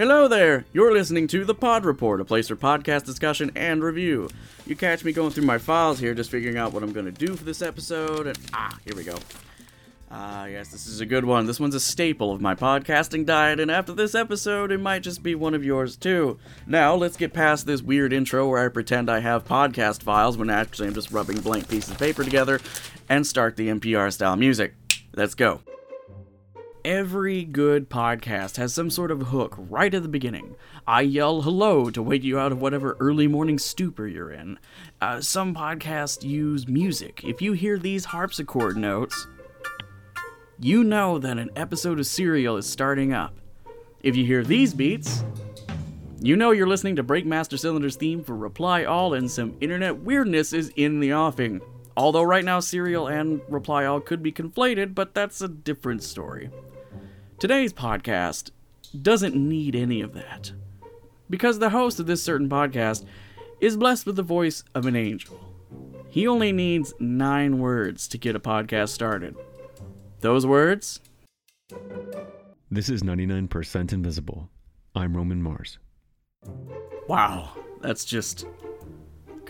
Hello there! You're listening to The Pod Report, a place for podcast discussion and review. You catch me going through my files here, just figuring out what I'm going to do for this episode, and ah, here we go. Ah, yes, this is a good one. This one's a staple of my podcasting diet, and after this episode, it might just be one of yours too. Now, let's get past this weird intro where I pretend I have podcast files when actually I'm just rubbing blank pieces of paper together, and start the NPR style music. Let's go. Every good podcast has some sort of hook right at the beginning. I yell hello to wake you out of whatever early morning stupor you're in. Uh, some podcasts use music. If you hear these harpsichord notes, you know that an episode of Serial is starting up. If you hear these beats, you know you're listening to Breakmaster Cylinder's theme for Reply All and some internet weirdness is in the offing. Although right now Serial and Reply All could be conflated, but that's a different story. Today's podcast doesn't need any of that. Because the host of this certain podcast is blessed with the voice of an angel. He only needs nine words to get a podcast started. Those words? This is 99% Invisible. I'm Roman Mars. Wow, that's just.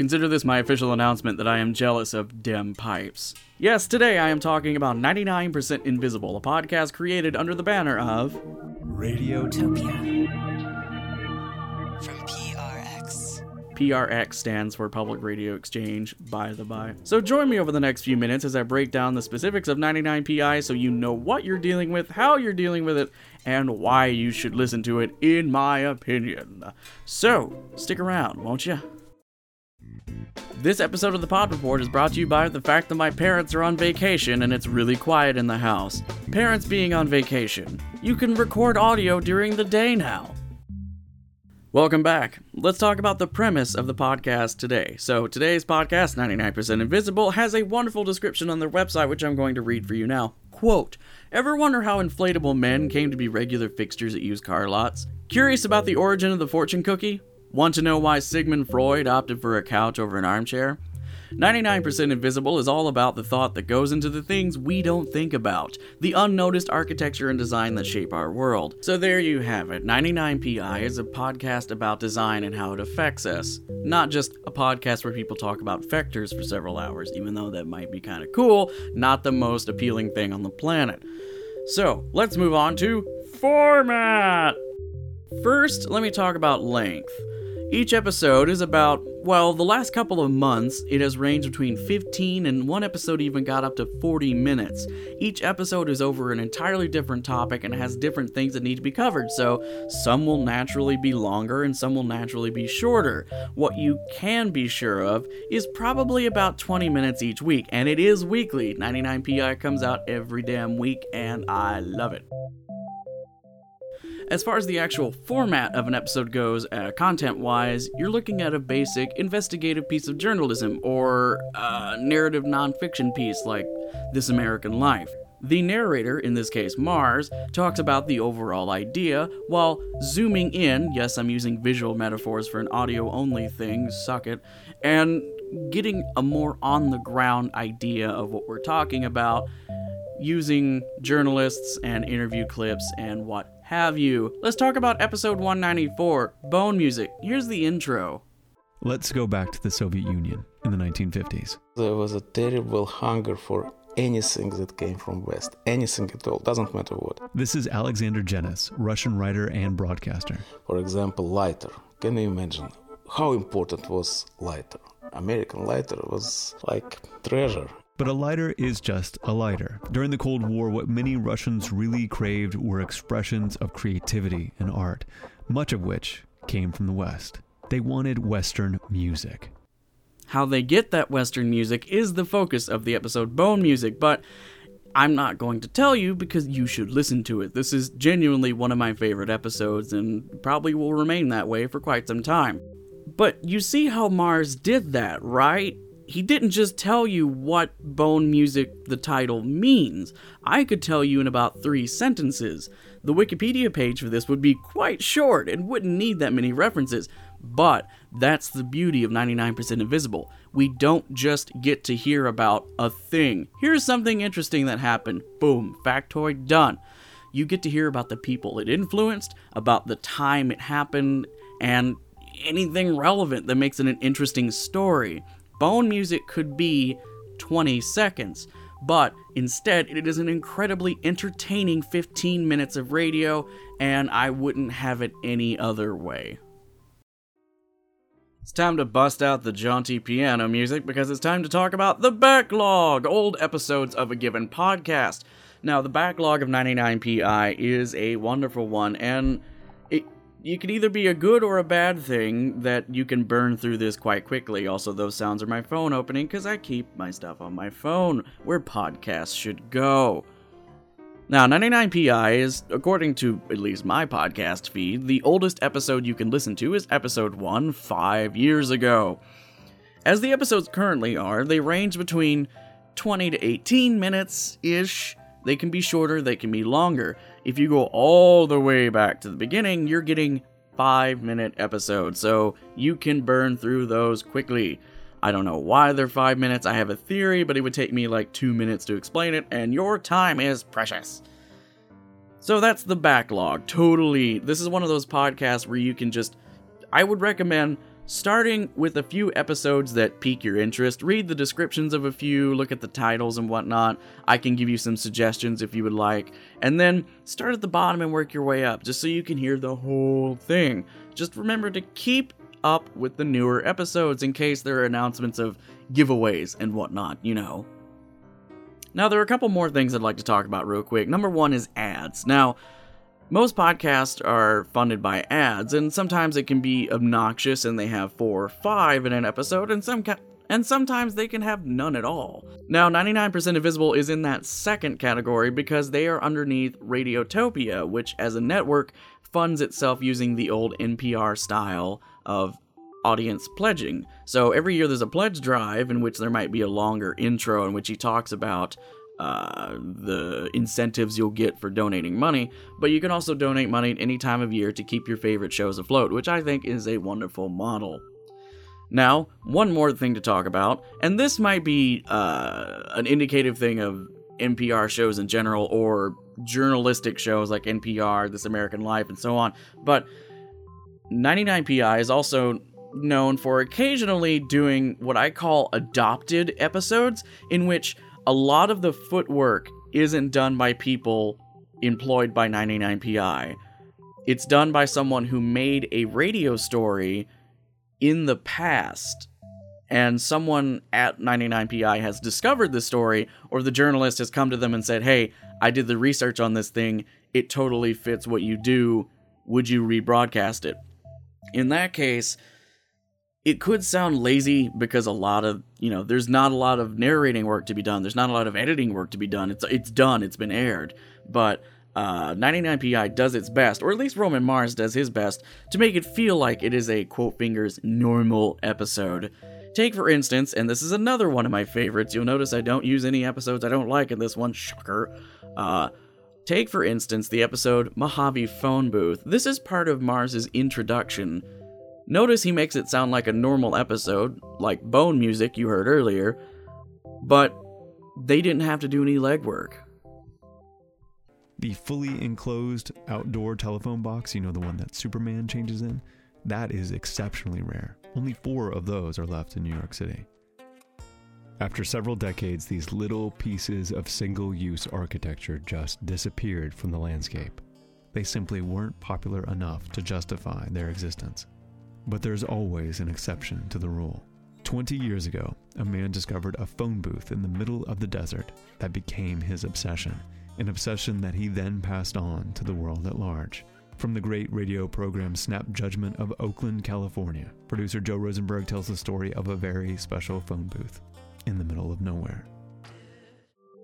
Consider this my official announcement that I am jealous of Dem Pipes. Yes, today I am talking about 99% Invisible, a podcast created under the banner of Radiotopia. From PRX. PRX stands for Public Radio Exchange, by the by. So join me over the next few minutes as I break down the specifics of 99PI so you know what you're dealing with, how you're dealing with it, and why you should listen to it, in my opinion. So, stick around, won't you? This episode of the Pod Report is brought to you by the fact that my parents are on vacation and it's really quiet in the house. Parents being on vacation, you can record audio during the day now. Welcome back. Let's talk about the premise of the podcast today. So, today's podcast, 99% Invisible, has a wonderful description on their website, which I'm going to read for you now. Quote Ever wonder how inflatable men came to be regular fixtures at used car lots? Curious about the origin of the fortune cookie? Want to know why Sigmund Freud opted for a couch over an armchair? 99% Invisible is all about the thought that goes into the things we don't think about, the unnoticed architecture and design that shape our world. So there you have it. 99PI is a podcast about design and how it affects us, not just a podcast where people talk about vectors for several hours, even though that might be kind of cool, not the most appealing thing on the planet. So, let's move on to format. First, let me talk about length. Each episode is about, well, the last couple of months, it has ranged between 15 and one episode even got up to 40 minutes. Each episode is over an entirely different topic and has different things that need to be covered, so some will naturally be longer and some will naturally be shorter. What you can be sure of is probably about 20 minutes each week, and it is weekly. 99PI comes out every damn week, and I love it. As far as the actual format of an episode goes, uh, content wise, you're looking at a basic investigative piece of journalism or a narrative nonfiction piece like This American Life. The narrator, in this case Mars, talks about the overall idea while zooming in, yes, I'm using visual metaphors for an audio only thing, suck it, and getting a more on the ground idea of what we're talking about using journalists and interview clips and what have you. Let's talk about episode 194 Bone Music. Here's the intro. Let's go back to the Soviet Union in the 1950s. There was a terrible hunger for anything that came from West, anything at all, doesn't matter what. This is Alexander Jenis, Russian writer and broadcaster. For example, lighter. Can you imagine how important was lighter? American lighter was like treasure. But a lighter is just a lighter. During the Cold War, what many Russians really craved were expressions of creativity and art, much of which came from the West. They wanted Western music. How they get that Western music is the focus of the episode Bone Music, but I'm not going to tell you because you should listen to it. This is genuinely one of my favorite episodes and probably will remain that way for quite some time. But you see how Mars did that, right? He didn't just tell you what bone music the title means. I could tell you in about three sentences. The Wikipedia page for this would be quite short and wouldn't need that many references. But that's the beauty of 99% Invisible. We don't just get to hear about a thing. Here's something interesting that happened. Boom, factoid done. you get to hear about the people it influenced, about the time it happened, and anything relevant that makes it an interesting story. Bone music could be 20 seconds, but instead it is an incredibly entertaining 15 minutes of radio, and I wouldn't have it any other way. It's time to bust out the jaunty piano music because it's time to talk about the backlog, old episodes of a given podcast. Now, the backlog of 99PI is a wonderful one, and you can either be a good or a bad thing that you can burn through this quite quickly. Also, those sounds are my phone opening because I keep my stuff on my phone where podcasts should go. Now, 99PI is, according to at least my podcast feed, the oldest episode you can listen to is episode 1 five years ago. As the episodes currently are, they range between 20 to 18 minutes ish. They can be shorter, they can be longer. If you go all the way back to the beginning, you're getting 5 minute episodes, so you can burn through those quickly. I don't know why they're five minutes. I have a theory, but it would take me like two minutes to explain it, and your time is precious. So that's the backlog. Totally. This is one of those podcasts where you can just. I would recommend starting with a few episodes that pique your interest. Read the descriptions of a few, look at the titles and whatnot. I can give you some suggestions if you would like. And then start at the bottom and work your way up, just so you can hear the whole thing. Just remember to keep up with the newer episodes in case there are announcements of giveaways and whatnot, you know. Now, there are a couple more things I'd like to talk about real quick. Number one is ads. Now, most podcasts are funded by ads, and sometimes it can be obnoxious and they have four or five in an episode, and some ca- and sometimes they can have none at all. Now, 99% Invisible is in that second category because they are underneath Radiotopia, which as a network funds itself using the old NPR style of audience pledging. So every year there's a pledge drive in which there might be a longer intro in which he talks about uh, the incentives you'll get for donating money, but you can also donate money at any time of year to keep your favorite shows afloat, which I think is a wonderful model. Now, one more thing to talk about, and this might be uh, an indicative thing of NPR shows in general or journalistic shows like NPR, This American Life, and so on, but 99PI is also known for occasionally doing what I call adopted episodes, in which a lot of the footwork isn't done by people employed by 99PI. It's done by someone who made a radio story in the past. And someone at 99PI has discovered the story, or the journalist has come to them and said, Hey, I did the research on this thing. It totally fits what you do. Would you rebroadcast it? In that case, it could sound lazy because a lot of you know there's not a lot of narrating work to be done. There's not a lot of editing work to be done. It's it's done. It's been aired. But uh, 99pi does its best or at least roman mars does his best to make it feel like it is a quote fingers normal episode. Take for instance and this is another one of my favorites. You'll notice i don't use any episodes i don't like in this one. Shocker. Uh, take for instance the episode mojave phone booth. This is part of mars's introduction Notice he makes it sound like a normal episode, like bone music you heard earlier, but they didn't have to do any legwork. The fully enclosed outdoor telephone box, you know, the one that Superman changes in, that is exceptionally rare. Only four of those are left in New York City. After several decades, these little pieces of single use architecture just disappeared from the landscape. They simply weren't popular enough to justify their existence. But there's always an exception to the rule. 20 years ago, a man discovered a phone booth in the middle of the desert that became his obsession, an obsession that he then passed on to the world at large. From the great radio program Snap Judgment of Oakland, California, producer Joe Rosenberg tells the story of a very special phone booth in the middle of nowhere.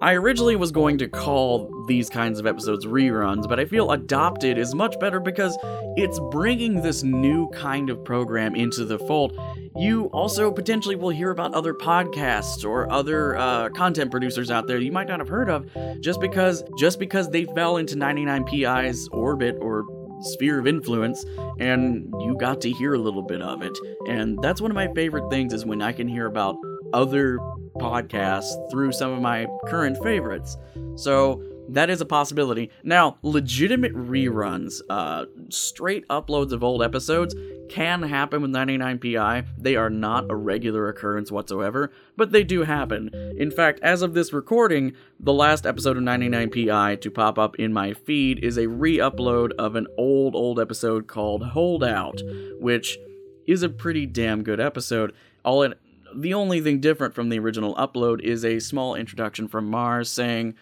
I originally was going to call these kinds of episodes reruns, but I feel Adopted is much better because it's bringing this new kind of program into the fold. You also potentially will hear about other podcasts or other uh, content producers out there you might not have heard of just because just because they fell into 99pi's orbit or sphere of influence and you got to hear a little bit of it. And that's one of my favorite things is when I can hear about other podcasts through some of my current favorites. So that is a possibility. Now, legitimate reruns, uh, straight uploads of old episodes can happen with 99pi. They are not a regular occurrence whatsoever, but they do happen. In fact, as of this recording, the last episode of 99pi to pop up in my feed is a re upload of an old, old episode called Holdout, which is a pretty damn good episode. All it the only thing different from the original upload is a small introduction from Mars saying,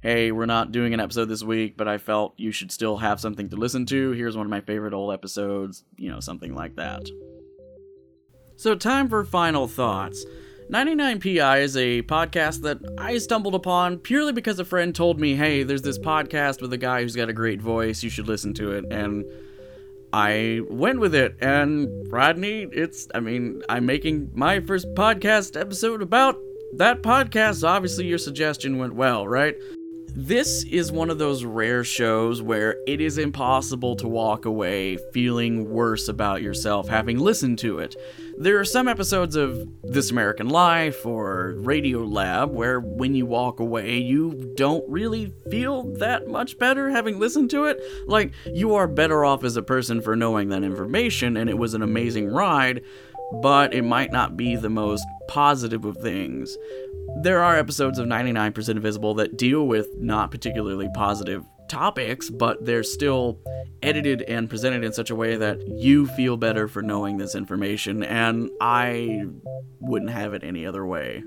Hey, we're not doing an episode this week, but I felt you should still have something to listen to. Here's one of my favorite old episodes, you know, something like that. So, time for final thoughts. 99PI is a podcast that I stumbled upon purely because a friend told me, hey, there's this podcast with a guy who's got a great voice, you should listen to it. And I went with it, and Rodney, it's, I mean, I'm making my first podcast episode about that podcast. Obviously, your suggestion went well, right? This is one of those rare shows where it is impossible to walk away feeling worse about yourself having listened to it. There are some episodes of This American Life or Radio Lab where when you walk away, you don't really feel that much better having listened to it. Like, you are better off as a person for knowing that information, and it was an amazing ride, but it might not be the most positive of things there are episodes of 99% Invisible that deal with not particularly positive topics, but they're still edited and presented in such a way that you feel better for knowing this information, and I wouldn't have it any other way.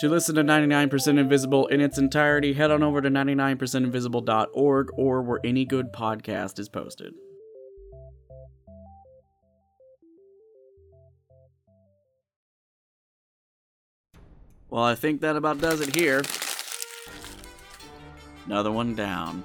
To listen to 99% Invisible in its entirety, head on over to 99percentinvisible.org or where any good podcast is posted. Well, I think that about does it here. Another one down.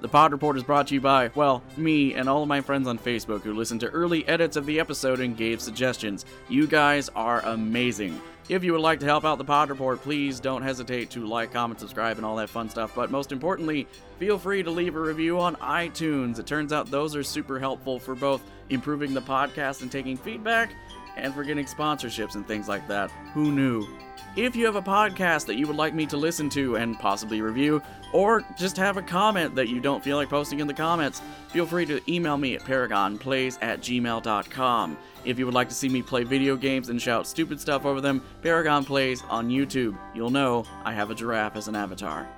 The Pod Report is brought to you by, well, me and all of my friends on Facebook who listened to early edits of the episode and gave suggestions. You guys are amazing. If you would like to help out the Pod Report, please don't hesitate to like, comment, subscribe, and all that fun stuff. But most importantly, feel free to leave a review on iTunes. It turns out those are super helpful for both improving the podcast and taking feedback, and for getting sponsorships and things like that. Who knew? If you have a podcast that you would like me to listen to and possibly review, or just have a comment that you don't feel like posting in the comments, feel free to email me at paragonplays at gmail.com. If you would like to see me play video games and shout stupid stuff over them, Paragon Plays on YouTube. You'll know I have a giraffe as an avatar.